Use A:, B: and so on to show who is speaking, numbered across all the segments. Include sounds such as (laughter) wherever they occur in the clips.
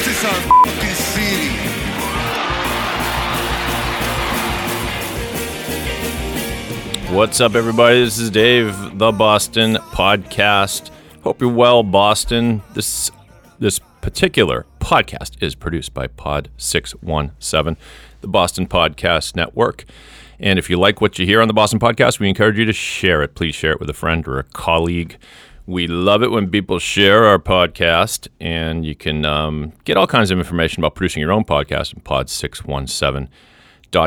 A: This is our fucking city.
B: What's up, everybody? This is Dave, the Boston Podcast. Hope you're well, Boston. This this particular podcast is produced by Pod Six One Seven, the Boston Podcast Network. And if you like what you hear on the Boston Podcast, we encourage you to share it. Please share it with a friend or a colleague. We love it when people share our podcast, and you can um, get all kinds of information about producing your own podcast at Pod Six One Seven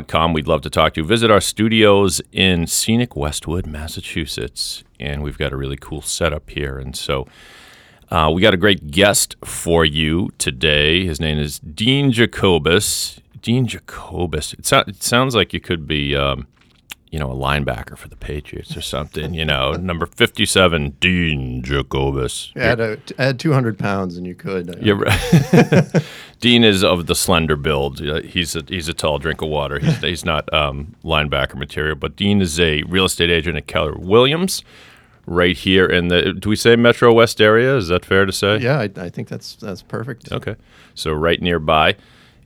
B: com. We'd love to talk to you. Visit our studios in scenic Westwood, Massachusetts, and we've got a really cool setup here. And so uh, we got a great guest for you today. His name is Dean Jacobus. Dean Jacobus. It, so- it sounds like you could be, um, you know, a linebacker for the Patriots or something. You know, (laughs) number fifty-seven, Dean Jacobus.
C: Add, a, add 200 pounds and you could.
B: You're right. (laughs) Dean is of the slender build. Uh, He's a he's a tall drink of water. He's, (laughs) he's not um, linebacker material, but Dean is a real estate agent at Keller Williams, right here in the. Do we say Metro West area? Is that fair to say?
C: Yeah, I, I think that's that's perfect.
B: Okay. So right nearby.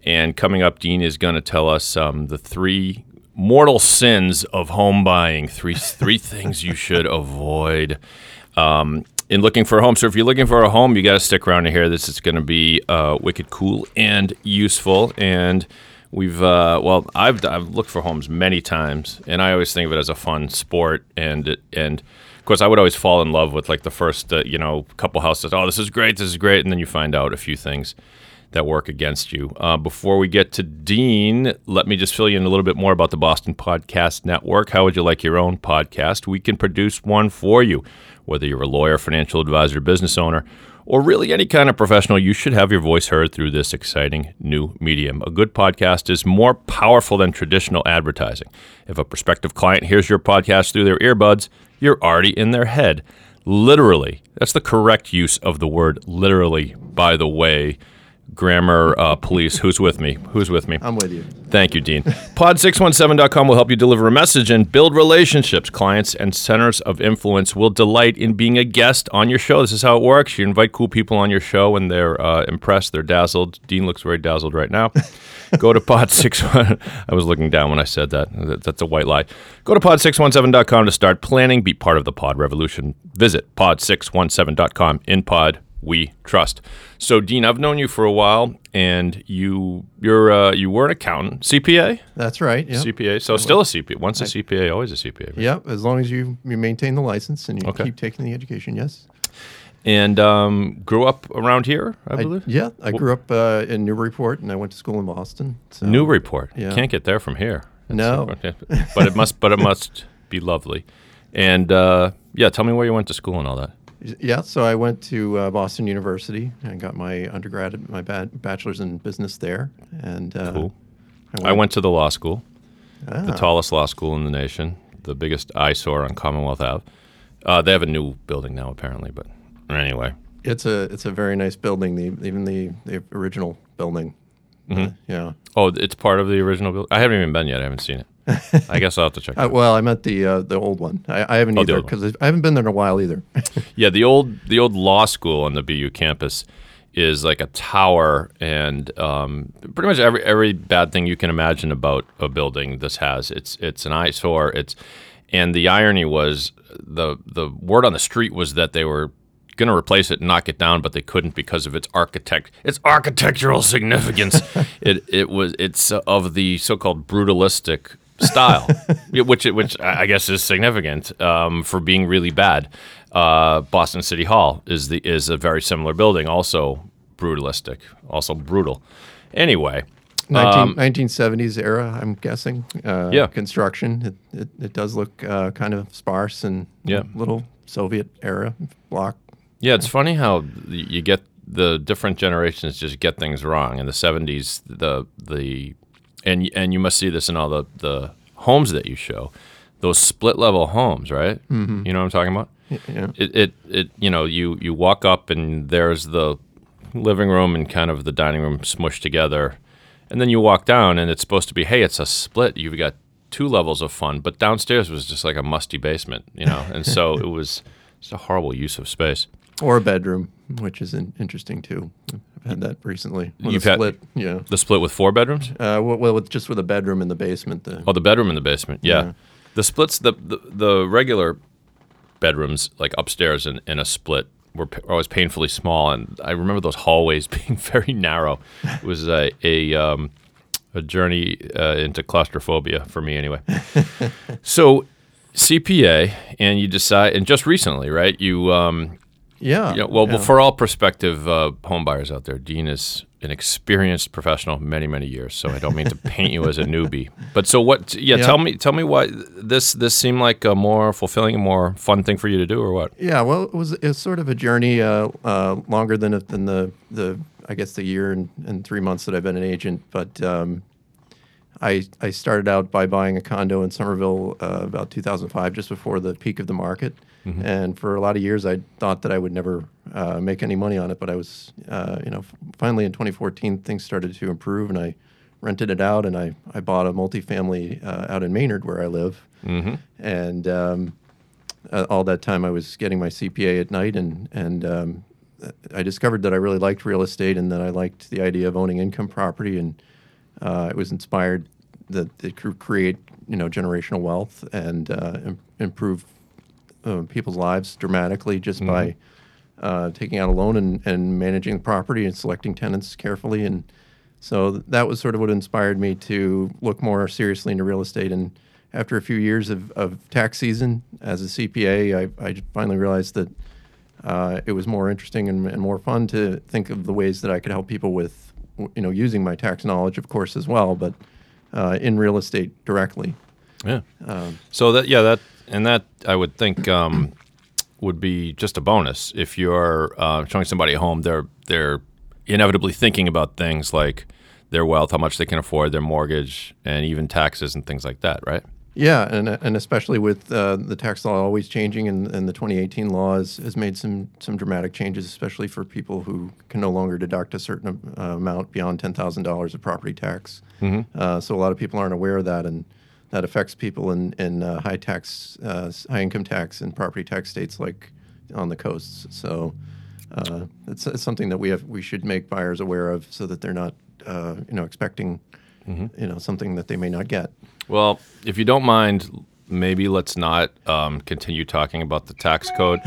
B: And coming up, Dean is going to tell us um, the three mortal sins of home buying. Three three things you should avoid um, in looking for a home. So if you're looking for a home, you got to stick around to hear this. It's going to be uh, wicked cool and useful. And we've uh, well, I've I've looked for homes many times, and I always think of it as a fun sport. And and of course, I would always fall in love with like the first uh, you know couple houses. Oh, this is great, this is great, and then you find out a few things that work against you. Uh, before we get to Dean, let me just fill you in a little bit more about the Boston Podcast Network. How would you like your own podcast? We can produce one for you. Whether you're a lawyer, financial advisor, business owner, or really any kind of professional, you should have your voice heard through this exciting new medium. A good podcast is more powerful than traditional advertising. If a prospective client hears your podcast through their earbuds, you're already in their head. Literally. That's the correct use of the word literally, by the way. Grammar uh, police, who's with me? Who's with me?
C: I'm with you.
B: Thank you, Dean. (laughs) Pod617.com will help you deliver a message and build relationships. Clients and centers of influence will delight in being a guest on your show. This is how it works. You invite cool people on your show and they're uh, impressed, they're dazzled. Dean looks very dazzled right now. (laughs) Go to pod6 (laughs) I was looking down when I said that. That- That's a white lie. Go to pod617.com to start planning, be part of the pod revolution. Visit pod617.com. In pod we trust. So Dean, I've known you for a while and you you're uh, you were an accountant, CPA?
C: That's right. Yeah.
B: CPA. So still a CPA. Once a CPA, always a CPA. right?
C: Yeah, as long as you, you maintain the license and you
B: Okay.
C: keep taking the education, yes.
B: And um, grew up around here, I
C: I,
B: believe.
C: yeah, I grew up uh, in Newburyport and I went to school in Boston. So.
B: Newburyport.
C: Yeah.
B: Can't get there from here. That's-
C: No.
B: okay. but it must. But it must be lovely. And uh, yeah, tell me where you went to school and all that.
C: Yeah, so I went to uh, Boston University and got my undergrad, my ba- bachelor's in business there. And uh,
B: Cool. I went to the law school, the
C: Ah.
B: tallest law school in the nation, the biggest eyesore on Commonwealth Ave. Uh, they have a new building now, apparently. But anyway,
C: It's a it's a very nice building. The even the the original building.
B: Mm-hmm.
C: Yeah.
B: oh, it's part of the original building. I haven't even been yet. I haven't seen it. (laughs) I guess I'll have to check. it
C: Uh, well, I meant the uh, the old one. I, I haven't
B: Oh,
C: either because I haven't been there in a while either. (laughs)
B: Yeah, the old the old law school on the BU campus is like a tower, and um, pretty much every every bad thing you can imagine about a building this has. It's it's an eyesore. It's and the irony was the the word on the street was that they were going to replace it and knock it down, but they couldn't because of its architect its architectural significance. (laughs) it it was it's of the so called brutalistic style, (laughs) which which I guess is significant um, for being really bad. Uh, Boston City Hall is the is a very similar building, also brutalistic, also brutal. Anyway,
C: 19, 1970s era, I'm guessing. Uh,
B: Um, Yeah.
C: Construction. It, it, it does look uh, kind of sparse and
B: Yeah.
C: little Soviet era block.
B: Yeah, it's funny how you get the different generations just get things wrong. In the '70s, the the and and you must see this in all the the homes that you show, those split level homes, right? Mm-hmm. You know what I'm talking about?
C: Yeah.
B: It, it it you know you you walk up and there's the living room and kind of the dining room smushed together, and then you walk down and it's supposed to be hey it's a split you've got two levels of fun, but downstairs was just like a musty basement, you know, and so (laughs) it was just a horrible use of space.
C: Or a bedroom, which is in, interesting too. I've had that recently. With
B: You've
C: a
B: had-
C: yeah.
B: The split with four bedrooms.
C: Uh, well, well, with, just with a bedroom in the basement. The,
B: Oh, the bedroom in the basement. Yeah.
C: Yeah.
B: The splits, the, the the regular bedrooms, like upstairs in, in a split, were always painfully small, and I remember those hallways (laughs) being very narrow. It was a a, um, a journey uh, into claustrophobia for me, anyway. (laughs) so. CPA, and you decide, and just recently, right? You, um,
C: yeah.
B: you know, well,
C: yeah.
B: for all prospective uh, home buyers out there, Dean is an experienced professional, many many years. So I don't mean to (laughs) paint you as a newbie, but so what? Yeah,
C: Yeah.
B: tell me, tell me why this this seemed like a more fulfilling, and more fun thing for you to do, or what?
C: Yeah, well, it was it's sort of a journey uh, uh, longer than than the the I guess the year and, and three months that I've been an agent. But um, I I started out by buying a condo in Somerville uh, about 2005, just before the peak of the market. And for a lot of years, I thought that I would never uh, make any money on it. But I was, uh, you know, f- finally in 2014, things started to improve, and I rented it out, and I I bought a multifamily uh, out in Maynard where I live. Mm-hmm. And um, uh, all that time I was getting my CPA at night, and and um, I discovered that I really liked real estate and that I liked the idea of owning income property, and uh, it was inspired that it could create you know generational wealth and uh, im- improve uh, people's lives dramatically just by uh, taking out a loan and, and managing the property and selecting tenants carefully. And so th- that was sort of what inspired me to look more seriously into real estate. And after a few years of, of tax season as a CPA, I, I finally realized that uh, it was more interesting and, and more fun to think of the ways that I could help people with, you know, using my tax knowledge, of course, as well, but uh, in real estate directly.
B: Yeah. so that yeah that and that I would think um, would be just a bonus if you're uh, showing somebody a home. They're they're inevitably thinking about things like their wealth, how much they can afford, their mortgage, and even taxes and things like that, right?
C: Yeah, and and especially with uh, the tax law always changing, and, and the 2018 law has, has made some some dramatic changes, especially for people who can no longer deduct a certain uh, amount beyond ten thousand dollars of property tax. Uh, so a lot of people aren't aware of that, and that affects people in in uh, high tax, uh, high income tax, and property tax states like on the coasts. So uh, it's, it's something that we have we should make buyers aware of, so that they're not uh, you know expecting you know something that they may not get.
B: Well, if you don't mind, maybe let's not um, continue talking about the tax code.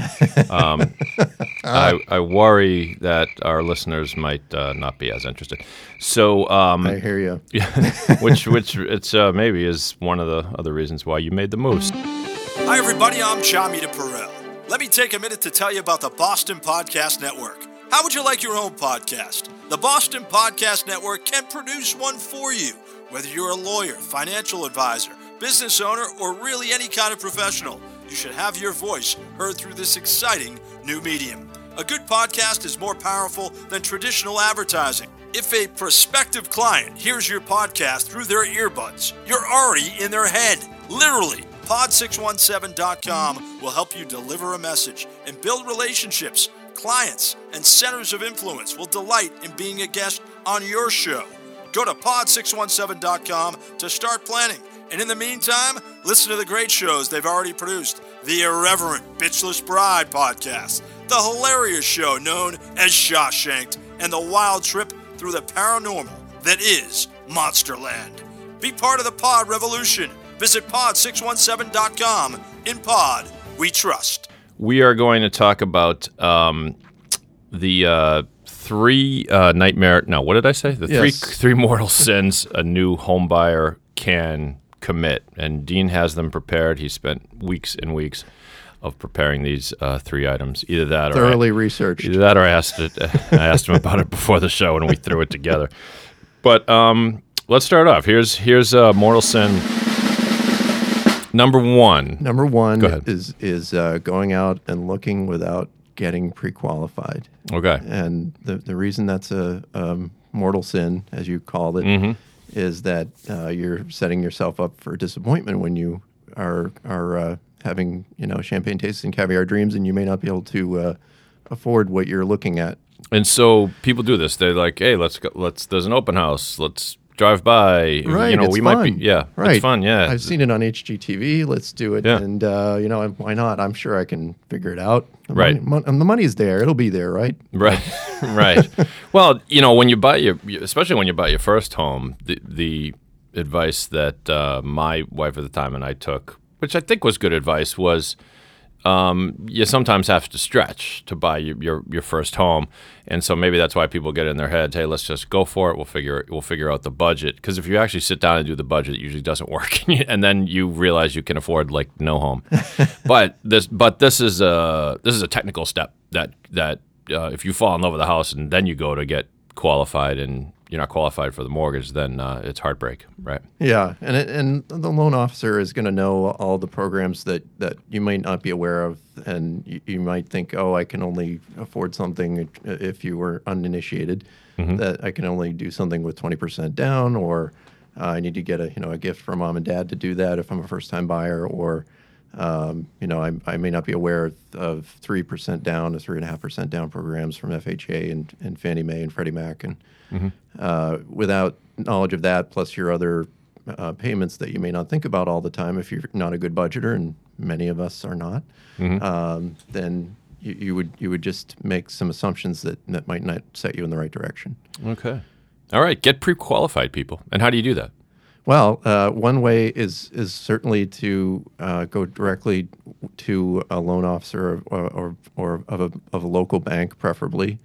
B: Um, (laughs) I, I worry that our listeners might uh, not be as interested. So, um,
C: I hear you. (laughs)
B: which which it's uh, maybe is one of the other reasons why you made the moves.
D: Hi, everybody. I'm Chamita Perel. Let me take a minute to tell you about the Boston Podcast Network. How would you like your own podcast? The Boston Podcast Network can produce one for you. Whether you're a lawyer, financial advisor, business owner, or really any kind of professional, you should have your voice heard through this exciting new medium. A good podcast is more powerful than traditional advertising. If a prospective client hears your podcast through their earbuds, you're already in their head, literally. Pod617.com will help you deliver a message and build relationships. Clients and centers of influence will delight in being a guest on your show. Go to pod617.com to start planning. And in the meantime, listen to the great shows they've already produced the Irreverent Bitchless Bride podcast, the hilarious show known as Shawshanked, and the wild trip through the paranormal that is Monsterland. Be part of the pod revolution. Visit pod617.com. In pod, we trust.
B: We are going to talk about um, the uh, three uh, nightmare. No, what did I say? The three
C: Yes.
B: three mortal (laughs) sins a new home buyer can commit, and Dean has them prepared. He spent weeks and weeks of preparing these uh, three items. Either that, or I-
C: Thoroughly researched.
B: Either that, or I asked it. (laughs) I asked him about it before the show, and we threw it together. But um, let's start off. Here's here's uh, mortal sin number one.
C: Number one is is uh, going out and looking without getting pre-qualified.
B: Okay.
C: And the the reason that's a um, mortal sin, as you called it,
B: Mm-hmm.
C: is that uh, you're setting yourself up for disappointment when you are are uh, having you know champagne tastes and caviar dreams, and you may not be able to uh, afford what you're looking at.
B: And so people do this. They're like, "Hey, let's go. Let's. There's an open house. Let's drive by.
C: Right,
B: You know,
C: it's
B: we
C: fun.
B: might be. Yeah.
C: right.
B: It's fun. Yeah.
C: I've seen it on HGTV. Let's do it.
B: Yeah.
C: And uh, you know, why not? I'm sure I can figure it out. The
B: Right.
C: Money, mon- and the money's there. It'll be there, right?
B: Right, (laughs) right. Well, you know, when you buy your, especially when you buy your first home, the the advice that uh, my wife at the time and I took, which I think was good advice, was um, you sometimes have to stretch to buy your, your your first home, and so maybe that's why people get in their heads, hey, let's just go for it. We'll figure we'll figure out the budget because if you actually sit down and do the budget, it usually doesn't (laughs) work, and then you realize you can afford like no home. (laughs) but this but this is a this is a technical step that that uh, if you fall in love with a house and then you go to get qualified and you're not qualified for the mortgage, then uh, it's heartbreak, right?
C: Yeah, and it, and the loan officer is going to know all the programs that, that you might not be aware of, and you, you might think, oh, I can only afford something if you were uninitiated. That I can only do something with twenty percent down, or uh, I need to get a you know a gift from mom and dad to do that if I'm a first time buyer, or um, you know I, I may not be aware of three percent down or three and a half percent down programs from FHA and, and Fannie Mae and Freddie Mac, and uh, without knowledge of that, plus your other uh, payments that you may not think about all the time, if you're not a good budgeter, and many of us are not, um, then you, you would you would just make some assumptions that, that might not set you in the right direction.
B: Okay. All right. Get pre-qualified people. And how do you do that?
C: Well, uh, one way is is certainly to uh, go directly to a loan officer or, or, or of, a, of a local bank, preferably.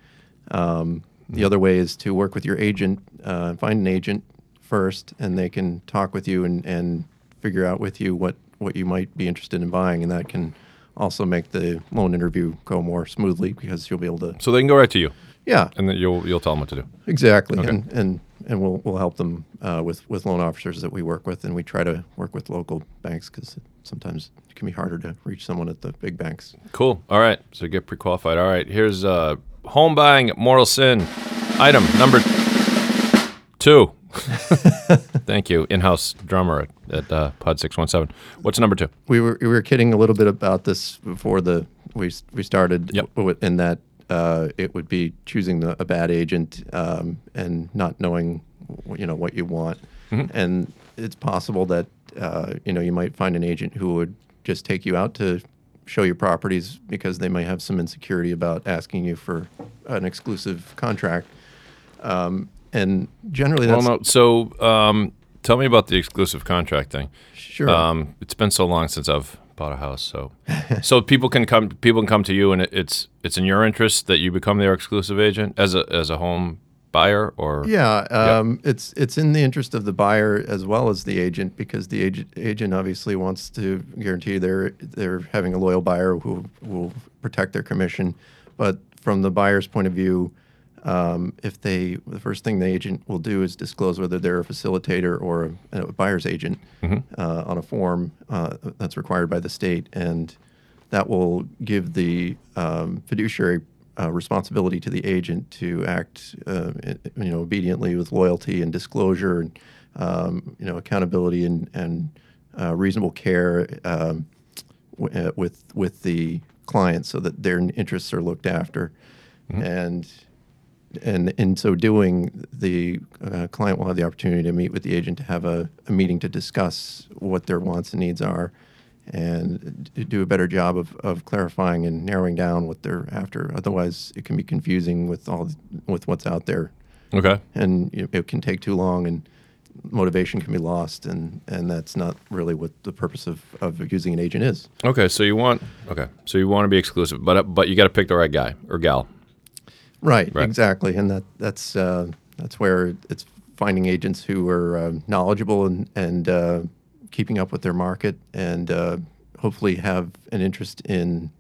C: Um, the other way is to work with your agent, uh, find an agent first, and they can talk with you and, and figure out with you what, what you might be interested in buying, and that can also make the loan interview go more smoothly because you'll be able to.
B: So they can go right to you,
C: Yeah,
B: and then you'll you'll tell them what to do.
C: Exactly, and and and we'll we'll help them uh, with with loan officers that we work with, and we try to work with local banks because sometimes it can be harder to reach someone at the big banks.
B: Cool. All right. So get pre-qualified. All right. Here's uh, home buying mortal sin item number two. (laughs) Thank you, in-house drummer at, at uh, Pod Six One Seven. What's number two?
C: We were we were kidding a little bit about this before the we we started.
B: Yep.
C: In that uh, it would be choosing the, a bad agent um, and not knowing you know what you want, and it's possible that uh, you know you might find an agent who would just take you out to show your properties because they might have some insecurity about asking you for an exclusive contract. Um, and generally,
B: Well,
C: that's
B: no. So um, tell me about the exclusive contract thing.
C: sure.
B: Um, it's been so long since I've bought a house, so. (laughs) So people can come people can come to you, and it, it's it's in your interest that you become their exclusive agent as a as a home buyer, or?
C: Yeah, um, it's it's in the interest of the buyer as well as the agent because the agent agent obviously wants to guarantee they're they're having a loyal buyer who will protect their commission. But from the buyer's point of view, um, if they the first thing the agent will do is disclose whether they're a facilitator or a, a buyer's agent uh, on a form uh, that's required by the state, and that will give the um, fiduciary uh, responsibility to the agent to act, uh, you know, obediently with loyalty and disclosure, and um, you know, accountability and and uh, reasonable care um, w- uh, with with the client, so that their interests are looked after, and and in so doing, the uh, client will have the opportunity to meet with the agent to have a, a meeting to discuss what their wants and needs are, and do a better job of, of clarifying and narrowing down what they're after. Otherwise, it can be confusing with all with what's out there,
B: okay,
C: and it, it can take too long, and motivation can be lost, and, and that's not really what the purpose of, of using an agent is.
B: okay. So you want okay, so you want to be exclusive, but uh, but you got to pick the right guy or gal.
C: Right,
B: Right.
C: exactly, and that that's uh, that's where it's finding agents who are uh, knowledgeable and and uh, keeping up with their market, and uh, hopefully have an interest in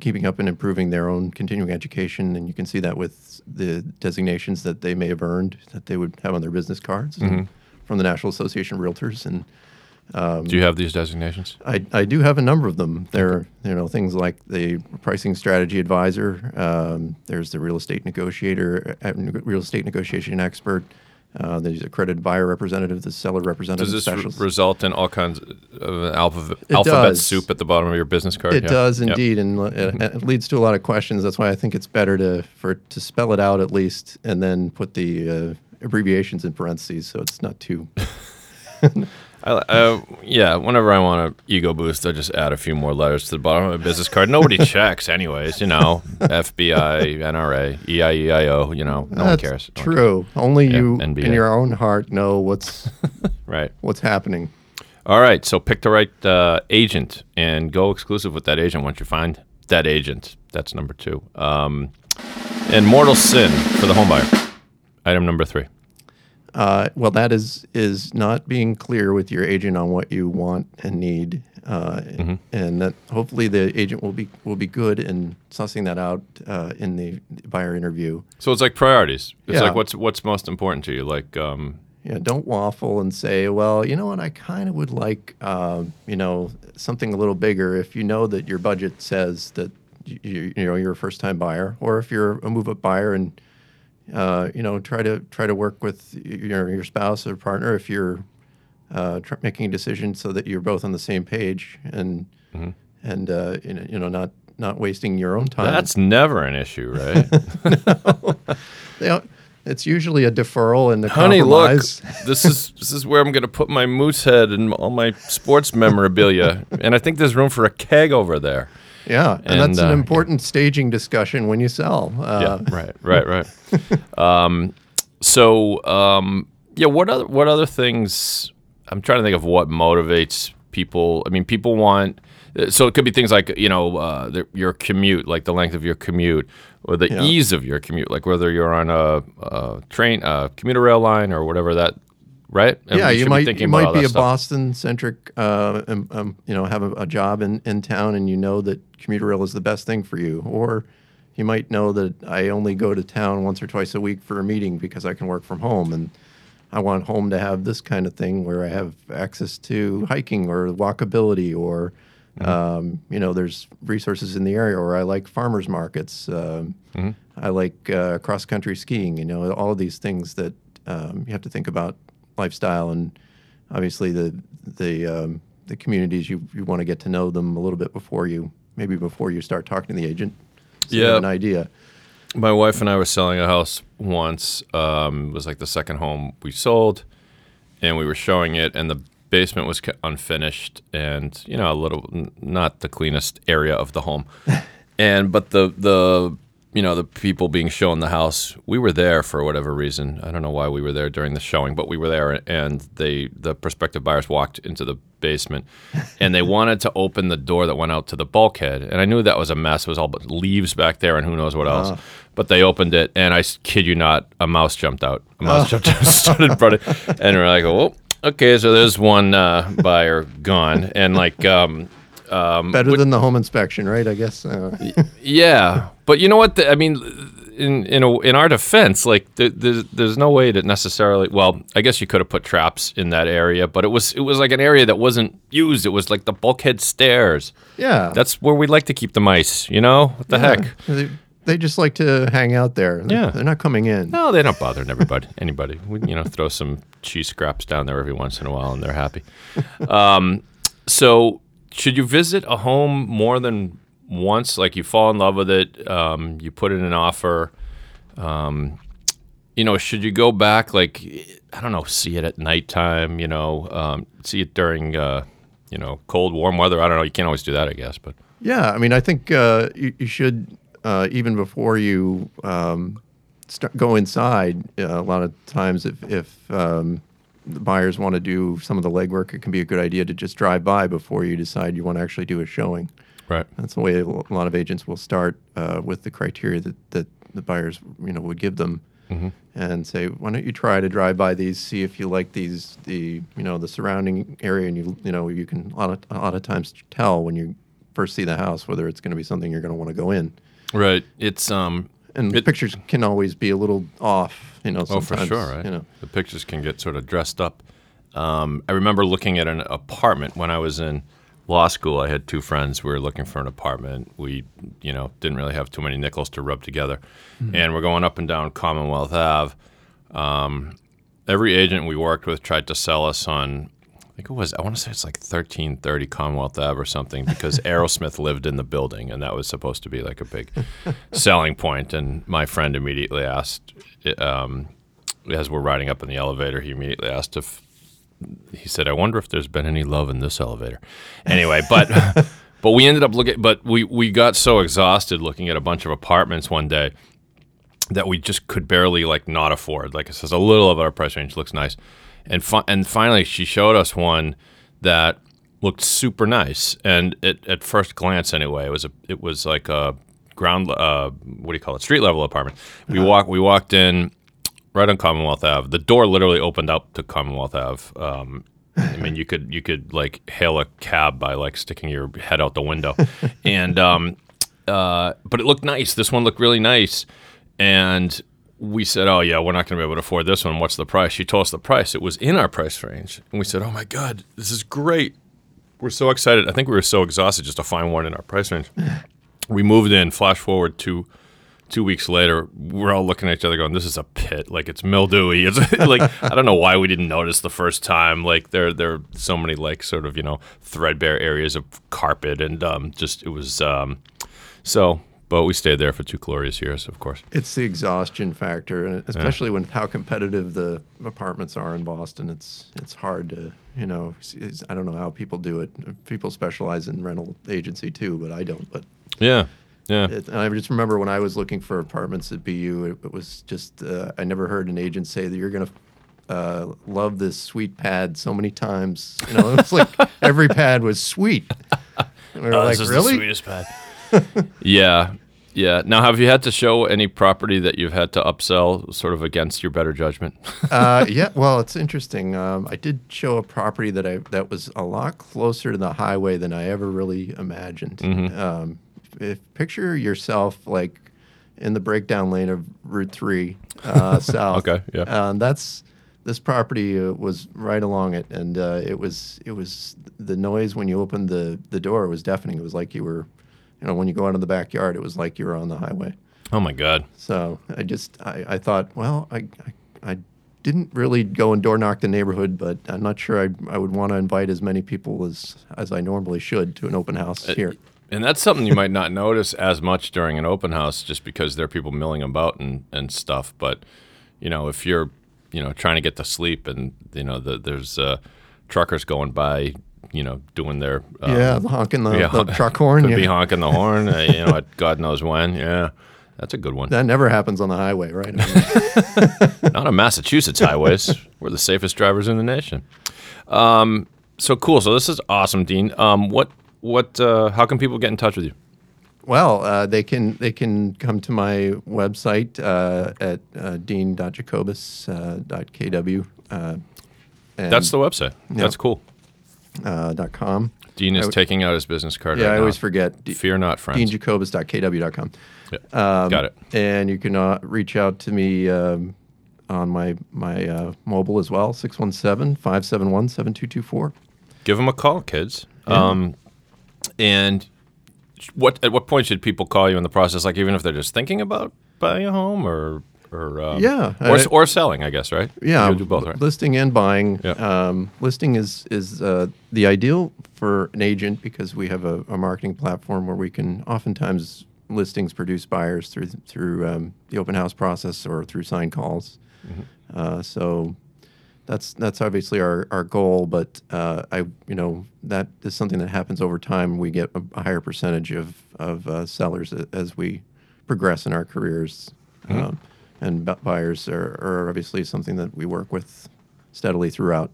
C: keeping up and improving their own continuing education. And you can see that with the designations that they may have earned that they would have on their business cards and from the National Association of Realtors, and
B: Do you have these designations?
C: I, I do have a number of them. There are you know things like the pricing strategy advisor. Um, there's the real estate negotiator, uh, real estate negotiation expert. Uh, there's accredited buyer representative, the seller representative.
B: Does this re- result in all kinds of alphabet, alphabet soup at the bottom of your business card?
C: It
B: Yeah.
C: does
B: Yep.
C: indeed, and it, it leads to a lot of questions. That's why I think it's better to for to spell it out at least, and then put the uh, abbreviations in parentheses, so it's not too. (laughs) (laughs)
B: I, uh, yeah, whenever I want to ego boost, I just add a few more letters to the bottom of my business card. Nobody (laughs) checks, anyways. You know, FBI, NRA, EIEIO. You know, no one cares. No one
C: True. Only you
B: NBA.
C: in your own heart know what's. (laughs)
B: Right.
C: what's happening.
B: All right. So pick the right uh, agent and go exclusive with that agent once you find that agent. That's number two. Um, and mortal sin for the homebuyer. Item number three.
C: Uh, well, that is is not being clear with your agent on what you want and need, uh,
B: Mm-hmm.
C: and that hopefully the agent will be will be good in sussing that out uh, in the buyer interview.
B: So it's like priorities. It's
C: Yeah.
B: like what's what's most important to you. Like, um,
C: Yeah, don't waffle and say, well, you know what, I kind of would like, um, you know, something a little bigger. If you know that your budget says that you, you know you're a first time buyer, or if you're a move up buyer and uh, you know try to try to work with your your spouse or partner if you're uh, tr- making a decision so that you're both on the same page and and uh, you know you know not not wasting your own time.
B: that's never an issue, right? (laughs) (laughs)
C: They it's usually a deferral and a
B: Honey, look, (laughs) this is this is where I'm going to put my moose head and all my sports memorabilia, and I think there's room for a keg over there.
C: Yeah, and,
B: And,
C: that's an
B: uh,
C: important staging discussion when you sell. Uh,
B: yeah, right, right, right. (laughs) um, so, um, yeah, what other what other things? I'm trying to think of what motivates people. I mean, people want. So it could be things like you know uh, the, your commute, like the length of your commute, or the
C: Yeah.
B: ease of your commute, like whether you're on a, a train, a commuter rail line, or whatever that. Right? And
C: yeah, you might you might be a. Boston centric, uh, um, um, you know, have a, a job in, in town, and you know that commuter rail is the best thing for you, or you might know that I only go to town once or twice a week for a meeting because I can work from home, and I want home to have this kind of thing where I have access to hiking or walkability, or
B: Mm-hmm.
C: um, you know, there's resources in the area, or I like farmers markets. Um,
B: Mm-hmm.
C: I like uh, cross country skiing. You know, all of these things that um, you have to think about lifestyle and obviously the the um, the communities you you want to get to know them a little bit before you maybe before you start talking to the agent. So
B: Yeah.
C: an idea.
B: My wife and I were selling a house once. Um, it was like the second home we sold, and we were showing it, and the basement was unfinished, and you know, a little n- not the cleanest area of the home. (laughs) and but the the you know the people being shown the house, we were there for whatever reason. I don't know why we were there during the showing, but we were there, and they the prospective buyers walked into the basement, (laughs) and they wanted to open the door that went out to the bulkhead, and I knew that was a mess. It was all but leaves back there, and who knows what else. But they opened it, and I kid you not, a mouse jumped out. A mouse jumped out, (laughs) started running, and we're like, "Oh, okay." So there's one uh, buyer gone, and like. Um,
C: Better than the home inspection, right? I guess. Uh, (laughs)
B: yeah, but you know what? The, I mean, in in a, in our defense, like there, there's there's no way to necessarily. Well, I guess you could have put traps in that area, but it was it was like an area that wasn't used. It was like the bulkhead stairs.
C: yeah.
B: That's where we like to keep the mice. You know what the
C: yeah.
B: heck?
C: They, they just like to hang out there. They're-
B: Yeah.
C: They're not coming in.
B: No, they don't bother everybody. (laughs) Anybody, we, you know, throw some cheese scraps down there every once in a while, and they're happy. (laughs) Um, so, should you visit a home more than once? Like you fall in love with it, um, you put in an offer. Um, you know, should you go back? Like, I don't know, see it at nighttime. You know, um, see it during, uh, you know, cold, warm weather. I don't know. You can't always do that, I guess, but
C: Yeah, I mean, I think uh, you, you should uh, even before you um, start, go inside. Uh, a lot of times, if if um, the buyers want to do some of the legwork, it can be a good idea to just drive by before you decide you want to actually do a showing.
B: right.
C: That's the way a lot of agents will start uh, with the criteria that, that the buyers you know would give them, and say, why don't you try to drive by these, see if you like these, the you know the surrounding area, and you you know you can a lot of, a lot of times tell when you first see the house whether it's going to be something you're going to want to go in.
B: Right. It's um.
C: And
B: it-
C: pictures can always be a little off, you know.
B: Oh, for sure, right?
C: You know,
B: the pictures can get sort of dressed up. um, I remember looking at an apartment when I was in law school. I had two friends. We were looking for an apartment. We, you know, didn't really have too many nickels to rub together, and we're going up and down Commonwealth Ave. Um, every agent we worked with tried to sell us on. I think it was. I want to say it's like thirteen thirty Commonwealth Ave or something because (laughs) Aerosmith lived in the building, and that was supposed to be like a big selling point. And my friend immediately asked, um, as we're riding up in the elevator, he immediately asked if he said, "I wonder if there's been any love in this elevator." Anyway, but (laughs) but we ended up looking, but we we got so exhausted looking at a bunch of apartments one day that we just could barely like not afford. Like it says, a little of our price range looks nice, and fi- and finally she showed us one that looked super nice. And it, at first glance, anyway, it was a it was like a ground uh, what do you call it street level apartment. We walk we walked in right on Commonwealth Ave. The door literally opened up to Commonwealth Ave. Um, I mean, you could you could like hail a cab by like sticking your head out the window, (laughs) and um, uh, but it looked nice. This one looked really nice, and we said, "Oh yeah, we're not going to be able to afford this one. What's the price?" She told us the price. It was in our price range, and we said, "Oh my god, this is great." We're so excited. I think we were so exhausted just to find one in our price range. (laughs) we moved in. Flash forward to two weeks later, we're all looking at each other going, "This is a pit. Like it's mildewy. (laughs) It's (laughs) like I don't know why we didn't notice the first time. Like there, there are so many like sort of you know threadbare areas of carpet, and um, just it was um, so. But we stayed there for two glorious years, of course.
C: It's the exhaustion factor, and especially when how competitive the apartments are in Boston. It's it's hard to you know. it's- it's- I don't know how people do it. People specialize in rental agency too, but I don't. But
B: Yeah, yeah.
C: it, and I just remember when I was looking for apartments at BU, it, it was just uh, I never heard an agent say that you're gonna. Uh, love this sweet pad so many times. You know, it was like every pad was sweet. (laughs) And we were like, really?
B: sweetest pad. (laughs) yeah, yeah. Now, have you had to show any property that you've had to upsell, sort of against your better judgment? (laughs)
C: uh, yeah, well, it's interesting. Um, I did show a property that I that was a lot closer to the highway than I ever really imagined.
B: Mm-hmm.
C: Um, if picture yourself like in the breakdown lane of Route Three uh, (laughs) south.
B: Okay, yeah.
C: Um, that's this property uh, was right along it, and uh, it was it was the noise when you opened the the door was deafening. It was like you were, you know, when you go out in the backyard, it was like you were on the highway.
B: oh my God.
C: So I just I, I thought, well, I, I I didn't really go and door knock the neighborhood, but I'm not sure I I would want to invite as many people as as I normally should to an open house here.
B: And that's something you might not notice as much during an open house, just because there are people milling about and, and stuff. But you know, if you're you know trying to get to sleep and you know the, there's uh, truckers going by, you know, doing their um,
C: yeah, honking the,
B: yeah,
C: the truck horn.
B: could
C: yeah.
B: be honking the horn, uh, you know, at (laughs) God knows when. Yeah, that's a good one.
C: That never happens on the highway, right? I (laughs) mean, (laughs)
B: Not on Massachusetts highways. We're the safest drivers in the nation. Um, so cool. So this is awesome, Dean. Um, what what? Uh, how can people get in touch with you?
C: well, uh, they can they can come to my website uh, at uh, dean.jacobus.kw. Uh, and,
B: That's the website. That's cool.
C: Uh, dot com.
B: Dean is
C: I-
B: taking out his business card.
C: Yeah,
B: right
C: I always forget. D-
B: Fear not, friends.
C: deanjacobus.kw.com.
B: Yeah.
C: Um,
B: Got it.
C: And you can uh, reach out to me um, on my my uh, mobile as well, 617-571-7224.
B: Give them a call, kids. Um, and what at what point should people call you in the process? Like even if they're just thinking about buying a home or or um,
C: Yeah,
B: or, or selling, I guess, right?
C: Yeah,
B: do both, right?
C: listing and buying.
B: Yeah.
C: Um, listing is is uh, the ideal for an agent because we have a, a marketing platform where we can oftentimes listings produce buyers through through um, the open house process or through sign calls.
B: Mm-hmm.
C: Uh, so that's that's obviously our, our goal, but uh, I you know that is something that happens over time. We get a, a higher percentage of of uh, sellers as we progress in our careers,
B: Mm-hmm.
C: um, and buyers are, are obviously something that we work with steadily throughout.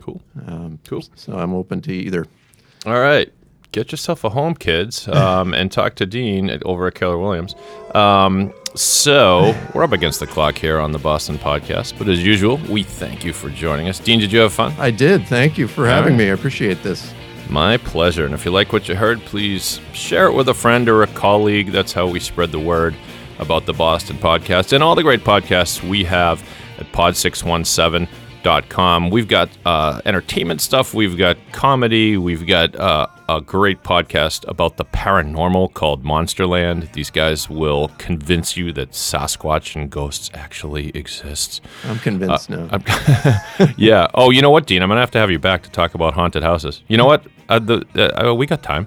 B: Cool.
C: Um,
B: Cool.
C: So I'm open to either.
B: All right. Get yourself a home, kids, (laughs) um, and talk to Dean at, over at Keller Williams. Um, so (laughs) we're up against the clock here on the Boston podcast, but as usual, we thank you for joining us. Dean, did you have fun?
C: I did. Thank you for having
B: right.
C: me. I appreciate this.
B: My pleasure. And if you like what you heard, please share it with a friend or a colleague. That's how we spread the word about the Boston podcast and all the great podcasts we have at bostonpodcast.com. We've got uh, entertainment stuff, we've got comedy, we've got uh, a great podcast about the paranormal called Monsterland. These guys will convince you that Sasquatch and ghosts actually exist.
C: I'm convinced now. (laughs)
B: yeah. Oh, you know what, Dean? I'm gonna have to have you back to talk about haunted houses. You know what? Uh, the, uh, we got time.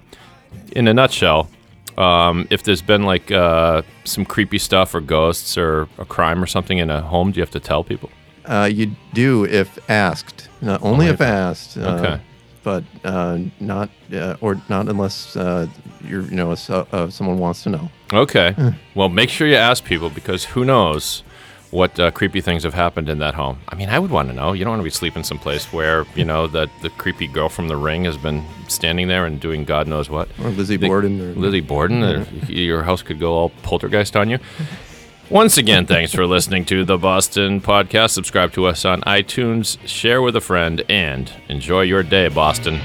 B: In a nutshell, um, if there's been like uh, some creepy stuff or ghosts or a crime or something in a home, do you have to tell people?
C: Uh, you do if asked. Not only if asked. Uh,
B: Okay.
C: But uh, not uh, or not unless uh, you're you know so, uh, someone wants to know.
B: Okay. well, make sure you ask people because who knows what uh, creepy things have happened in that home. I mean, I would want to know. You don't want to be sleeping someplace where you know that the creepy girl from The Ring has been standing there and doing God knows what.
C: Or Lizzie
B: Think-
C: Borden. Or,
B: Lizzie Borden, uh, your house could go all poltergeist on you. Once again, thanks for listening to the Boston Podcast. Subscribe to us on iTunes, share with a friend, and enjoy your day, Boston.